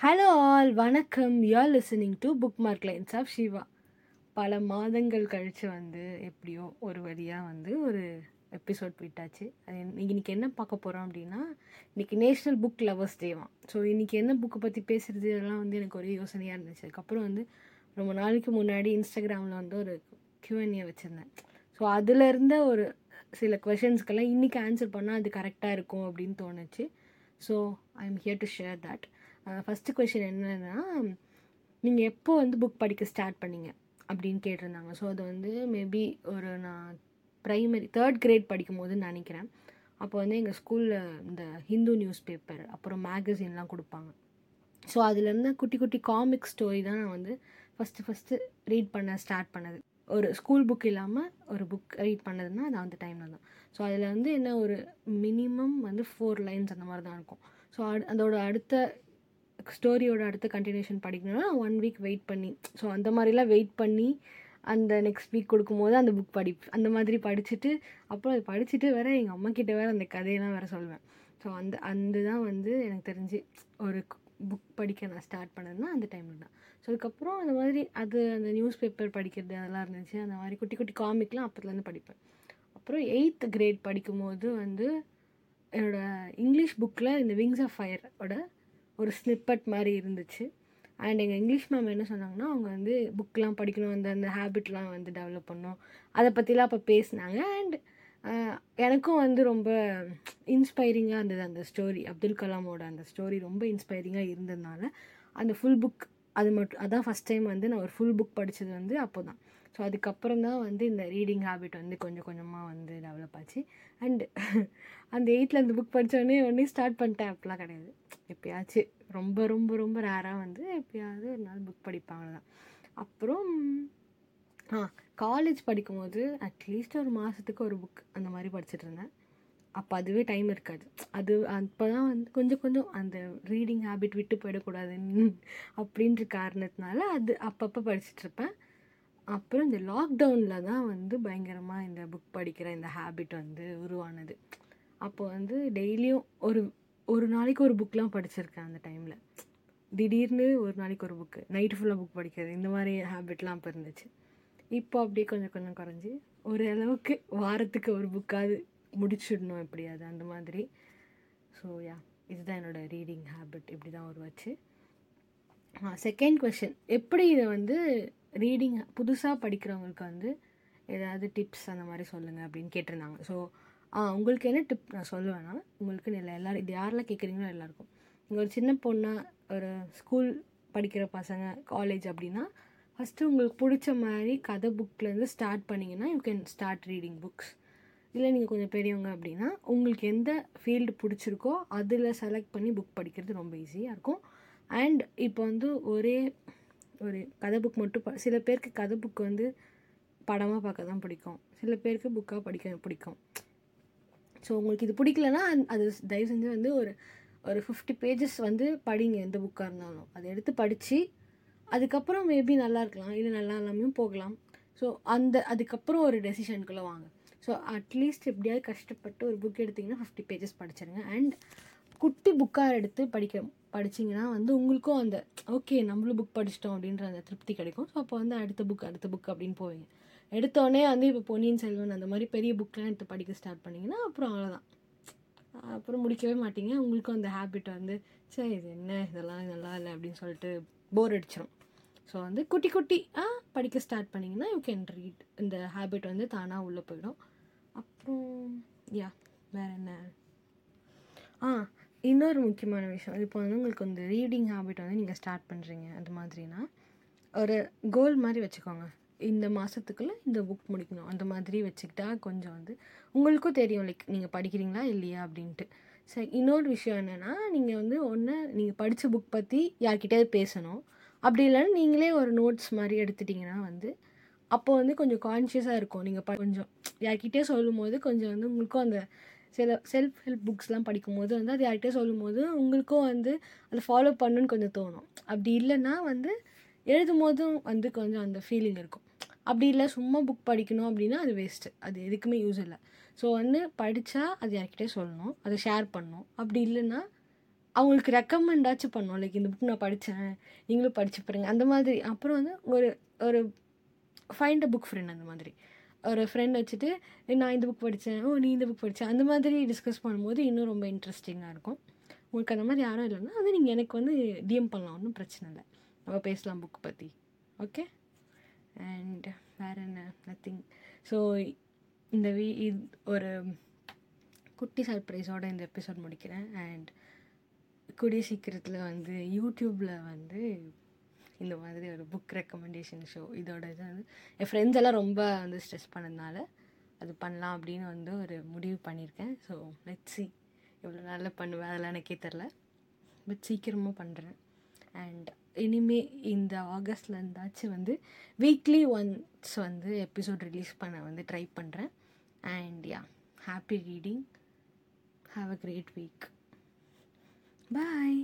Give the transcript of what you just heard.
Hello all வணக்கம். You're listening to bookmark lines of Siva பல மாதங்கள் கழித்து வந்து எப்படியோ ஒரு வழியாக வந்து ஒரு எபிசோட் விட்டாச்சு அது இன்னைக்கு என்ன பார்க்க போகிறோம் அப்படின்னா இன்றைக்கி நேஷ்னல் புக் லவர்ஸ் டேவான் ஸோ இன்றைக்கி என்ன புக்கை பற்றி பேசுகிறது இதெல்லாம் வந்து எனக்கு ஒரே யோசனையாக இருந்துச்சு. அதுக்கப்புறம் வந்து ரொம்ப நாளைக்கு முன்னாடி இன்ஸ்டாகிராமில் வந்து ஒரு கியூஎன்ஏ வச்சுருந்தேன். ஸோ அதில் இருந்த ஒரு சில கொஷின்ஸ்க்கெல்லாம் இன்றைக்கி ஆன்சர் பண்ணால் அது கரெக்டாக இருக்கும் அப்படின்னு தோணுச்சு. So I am here to share that first question என்னென்னா நீங்கள் எப்போ வந்து புக் படிக்க ஸ்டார்ட் பண்ணீங்க? அப்படின்னு கேட்டிருந்தாங்க. ஸோ அது வந்து மேபி ஒரு நான் ப்ரைமரி தேர்ட் கிரேட் படிக்கும் போதுன்னு நினைக்கிறேன். அப்போ வந்து எங்கள் ஸ்கூலில் இந்த ஹிந்து நியூஸ் பேப்பர் அப்புறம் மேகசின்லாம் கொடுப்பாங்க. ஸோ அதுலேருந்து குட்டி குட்டி காமிக் ஸ்டோரி தான் நான் வந்து ஃபஸ்ட்டு ஃபஸ்ட்டு ரீட் பண்ண ஸ்டார்ட் பண்ணது. ஒரு ஸ்கூல் புக் இல்லாமல் ஒரு புக் ரீட் பண்ணதுன்னா அது அந்த டைமில் தான். ஸோ அதில் வந்து என்ன ஒரு மினிமம் வந்து ஃபோர் லைன்ஸ் அந்த மாதிரி தான் இருக்கும். ஸோ அடு அதோட அடுத்த ஸ்டோரியோட அடுத்த கண்டினியூஷன் படிக்கணும்னா ஒன் வீக் வெயிட் பண்ணி. ஸோ அந்த மாதிரிலாம் வெயிட் பண்ணி அந்த நெக்ஸ்ட் வீக் கொடுக்கும்போது அந்த புக் படி அந்த மாதிரி படிச்சுட்டு அப்புறம் அது படிச்சுட்டு வேற எங்கள் அம்மாக்கிட்ட வேறு அந்த கதையெல்லாம் வேறு சொல்லுவேன். ஸோ அந்த அந்த தான் வந்து எனக்கு தெரிஞ்சு ஒரு புக் படிக்க நான் ஸ்டார்ட் பண்ணதுன்னா அந்த டைமில் தான். ஸோ அதுக்கப்புறம் அந்த மாதிரி அது அந்த நியூஸ் பேப்பர் படிக்கிறது அதெல்லாம் இருந்துச்சு. அந்த மாதிரி குட்டி குட்டி காமிக்லாம் அப்போதுலேருந்து படிப்பேன். அப்புறம் எயித்து கிரேட் படிக்கும்போது வந்து என்னோடய இங்கிலீஷ் புக்கில் இந்த விங்ஸ் ஆஃப் ஃபயரோட ஒரு ஸ்னிப்பட் மாதிரி இருந்துச்சு. அண்ட் எங்கள் இங்கிலீஷ் மேம் என்ன சொன்னாங்கன்னா அவங்க வந்து புக்கெலாம் படிக்கணும் அந்த அந்த ஹேபிட்லாம் வந்து டெவலப் பண்ணணும். அதை பற்றிலாம் அப்போ பேசினாங்க. அண்ட் எனக்கும் வந்து ரொம்ப இன்ஸ்பைரிங்காக இருந்தது அந்த ஸ்டோரி அப்துல் கலாமோட அந்த ஸ்டோரி ரொம்ப இன்ஸ்பைரிங்காக இருந்ததுனால அந்த ஃபுல் புக் அது மட்டும் அதான் ஃபஸ்ட் டைம் வந்து நான் ஒரு ஃபுல் புக் படித்தது வந்து அப்போ தான் ஸோ அதுக்கப்புறம் தான் வந்து இந்த ரீடிங் ஹேபிட் வந்து கொஞ்சம் கொஞ்சமாக வந்து டெவலப் ஆச்சு. அண்டு அந்த எயித்தில் அந்த புக் படித்தோடனே உடனே ஸ்டார்ட் பண்ணிட்டேன். அப்படிலாம் கிடையாது. எப்பயாச்சும் ரொம்ப ரொம்ப ரொம்ப ரேராக வந்து எப்பயாவது ஒரு நாள் புக் படிப்பாங்க தான் அப்புறம் ஆ காலேஜ் படிக்கும்போது அட்லீஸ்ட் ஒரு மாதத்துக்கு ஒரு புக் அந்த மாதிரி படிச்சுட்டு இருந்தேன். அப்போ அதுவே டைம் இருக்காது. அது அப்போ தான் வந்து கொஞ்சம் கொஞ்சம் அந்த ரீடிங் ஹேபிட் விட்டு போயிடக்கூடாதுன்னு அப்படின்ற காரணத்தினால அது அப்பப்போ படிச்சுட்ருப்பேன் அப்புறம் இந்த லாக்டவுனில் தான் வந்து பயங்கரமாக இந்த புக் படிக்கிற இந்த ஹேபிட் வந்து உருவானது. அப்போ வந்து டெய்லியும் ஒரு ஒரு நாளைக்கு ஒரு புக்லாம் படிச்சிருக்கேன் அந்த டைமில் திடீர்னு ஒரு நாளைக்கு ஒரு புக்கு நைட்டு ஃபுல்லாக புக் படிக்கிறது இந்த மாதிரி ஹேபிட்லாம் அப்போ இருந்துச்சு. இப்போ அப்படியே கொஞ்சம் கொஞ்சம் குறைஞ்சி ஒரு அளவுக்கு வாரத்துக்கு ஒரு புக்காவது முடிச்சிடணும் எப்படியாவது அந்த மாதிரி. ஸோ யா இதுதான் என்னோடய ரீடிங் ஹேபிட் இப்படி தான் உருவாச்சு செகண்ட் கொஷின் எப்படி இதை வந்து ரீடிங் புதுசாக படிக்கிறவங்களுக்கு வந்து ஏதாவது டிப்ஸ் அந்த மாதிரி சொல்லுங்கள் அப்படின்னு கேட்டிருந்தாங்க. ஸோ உங்களுக்கு என்ன டிப் நான் சொல்லுவேன்னா உங்களுக்கு இல்லை எல்லோரும் இது யாரெல்லாம் கேட்குறீங்களோ எல்லாருக்கும். நீங்கள் ஒரு சின்ன பொண்ணாக ஒரு ஸ்கூல் படிக்கிற பசங்க காலேஜ் அப்படின்னா ஃபஸ்ட்டு உங்களுக்கு பிடிச்ச மாதிரி கதை புக்லேருந்து ஸ்டார்ட் பண்ணிங்கன்னா you can start reading books இல்லை நீங்கள் கொஞ்சம் பெரியவங்க அப்படின்னா உங்களுக்கு எந்த ஃபீல்டு பிடிச்சிருக்கோ அதில் செலக்ட் பண்ணி புக் படிக்கிறது ரொம்ப ஈஸியாக இருக்கும். அண்ட் இப்போ வந்து ஒரே ஒரு கதை புக் மட்டும் ப சில பேருக்கு கதை புக் வந்து படமாக பார்க்க தான் பிடிக்கும். சில பேருக்கு புக்காக படிக்க பிடிக்கும். ஸோ உங்களுக்கு இது பிடிக்கலன்னா அது தயவு செஞ்சு வந்து ஒரு ஒரு ஃபிஃப்டி பேஜஸ் வந்து படிங்க எந்த புக்காக இருந்தாலும். அதை எடுத்து படித்து அதுக்கப்புறம் மேபி நல்லா இருக்கலாம் இல்லை நல்லா இல்லாமையும் போகலாம். ஸோ அந்த அதுக்கப்புறம் ஒரு டெசிஷனுக்குள்ளே வாங்க. ஸோ அட்லீஸ்ட் எப்படியாவது கஷ்டப்பட்டு ஒரு புக் எடுத்திங்கன்னா ஃபிஃப்டி பேஜஸ் படிச்சிருங்க. அண்ட் குட்டி புக்காக எடுத்து படிக்க படிச்சிங்கன்னா வந்து உங்களுக்கும் அந்த ஓகே நம்மளும் புக் படிச்சிட்டோம் அப்படின்ற அந்த திருப்தி கிடைக்கும். ஸோ அப்போ வந்து அடுத்த புக் அடுத்த புக் அப்படின்னு போவீங்க. எடுத்தோடனே வந்து இப்போ பொன்னியின் செல்வன் அந்த மாதிரி பெரிய புக்கெலாம் எடுத்து படிக்க ஸ்டார்ட் பண்ணிங்கன்னா அப்புறம் அவ்வளோதான் அப்புறம் முடிக்கவே மாட்டீங்க. உங்களுக்கும் அந்த ஹேபிட் வந்து சரி இது என்ன? இதெல்லாம் நல்லா இல்லை அப்படின்னு சொல்லிட்டு போர் அடிச்சிடும் ஸோ வந்து குட்டி குட்டி ஆ படிக்க ஸ்டார்ட் பண்ணிங்கன்னா யூ கேன் ரீட் இந்த ஹேபிட் வந்து தானாக உள்ளே போயிடும். அப்புறம் யா வேறு என்ன? ஆ இன்னொரு முக்கியமான விஷயம். இப்போ வந்து உங்களுக்கு வந்து ரீடிங் ஹேபிட் வந்து நீங்கள் ஸ்டார்ட் பண்ணுறீங்க அது மாதிரினா ஒரு கோல் மாதிரி வச்சுக்கோங்க. இந்த மாதத்துக்குள்ளே இந்த புக் முடிக்கணும் அந்த மாதிரி வச்சுக்கிட்டா கொஞ்சம் வந்து உங்களுக்கும் தெரியும் லைக் நீங்கள் படிக்கிறீங்களா இல்லையா அப்படின்ட்டு. சரி இன்னொரு விஷயம் என்னென்னா நீங்கள் வந்து ஒன்று நீங்கள் படித்த புக் பற்றி யார்கிட்டயாவது பேசணும். அப்படி இல்லைன்னா நீங்களே ஒரு நோட்ஸ் மாதிரி எடுத்துட்டிங்கன்னா வந்து அப்போ வந்து கொஞ்சம் கான்ஷியஸாக இருக்கும். நீங்கள் ப கொஞ்சம் யார்கிட்டே சொல்லும் போது கொஞ்சம் வந்து உங்களுக்கும் அந்த சில செல்ஃப் ஹெல்ப் புக்ஸ்லாம் படிக்கும்போது வந்து அது யார்கிட்ட சொல்லும் போது உங்களுக்கும் வந்து அதை ஃபாலோ பண்ணுன்னு கொஞ்சம் தோணும். அப்படி இல்லைன்னா வந்து எழுதும் போதும் வந்து கொஞ்சம் அந்த ஃபீலிங் இருக்கும். அப்படி இல்லை சும்மா புக் படிக்கணும் அப்படின்னா அது வேஸ்ட்டு அது எதுக்குமே யூஸ் இல்லை. ஸோ வந்து படித்தா அது யார்கிட்டே சொல்லணும். அதை ஷேர் பண்ணணும். அப்படி இல்லைன்னா அவங்களுக்கு ரெக்கமெண்டாச்சும் பண்ணோம். லைக் இந்த புக் நான் படித்தேன் நீங்களும் படிச்சு பாருங்க. அந்த மாதிரி. அப்புறம் வந்து ஒரு ஒரு ஃபைண்ட் அ புக் ஃப்ரெண்ட் அந்த மாதிரி. ஒரு ஃப்ரெண்ட் வச்சுட்டு நான் இந்த புக் படித்தேன் ஓ நீ இந்த புக் படித்தேன் அந்த மாதிரி டிஸ்கஸ் பண்ணும்போது இன்னும் ரொம்ப இன்ட்ரெஸ்டிங்காக இருக்கும். உங்களுக்கு அந்த மாதிரி யாரும் இல்லைன்னா அது நீங்கள் எனக்கு வந்து டிஎம் பண்ணலாம். ஒன்றும் பிரச்சனை இல்லை. நம்ம பேசலாம் புக் பற்றி ஓகே அண்ட் வேறு என்ன? நத்திங் ஸோ இந்த வீ இது ஒரு குட்டி சர்ப்ரைஸோட இந்த எபிசோட் முடிக்கிறேன். அண்ட் கூடிய சீக்கிரத்தில் வந்து யூடியூப்பில் வந்து இந்த மாதிரி ஒரு புக் ரெக்கமெண்டேஷன் ஷோ இதோட இது வந்து என் ஃப்ரெண்ட்ஸ் எல்லாம் ரொம்ப வந்து ஸ்ட்ரெஸ் பண்ணதுனால அது பண்ணலாம் அப்படின்னு வந்து ஒரு முடிவு பண்ணியிருக்கேன். ஸோ லெட் சி எவ்வளோ நல்லா பண்ணுவேன் அதெல்லாம் எனக்கே தெரில பட் சீக்கிரமாக பண்ணுறேன் அண்ட் இனிமே இந்த ஆகஸ்டில் இருந்தாச்சும் வந்து வீக்லி ஒன்ஸ் வந்து எபிசோட் ரிலீஸ் பண்ண வந்து ட்ரை பண்ணுறேன் and yeah happy reading have a great week bye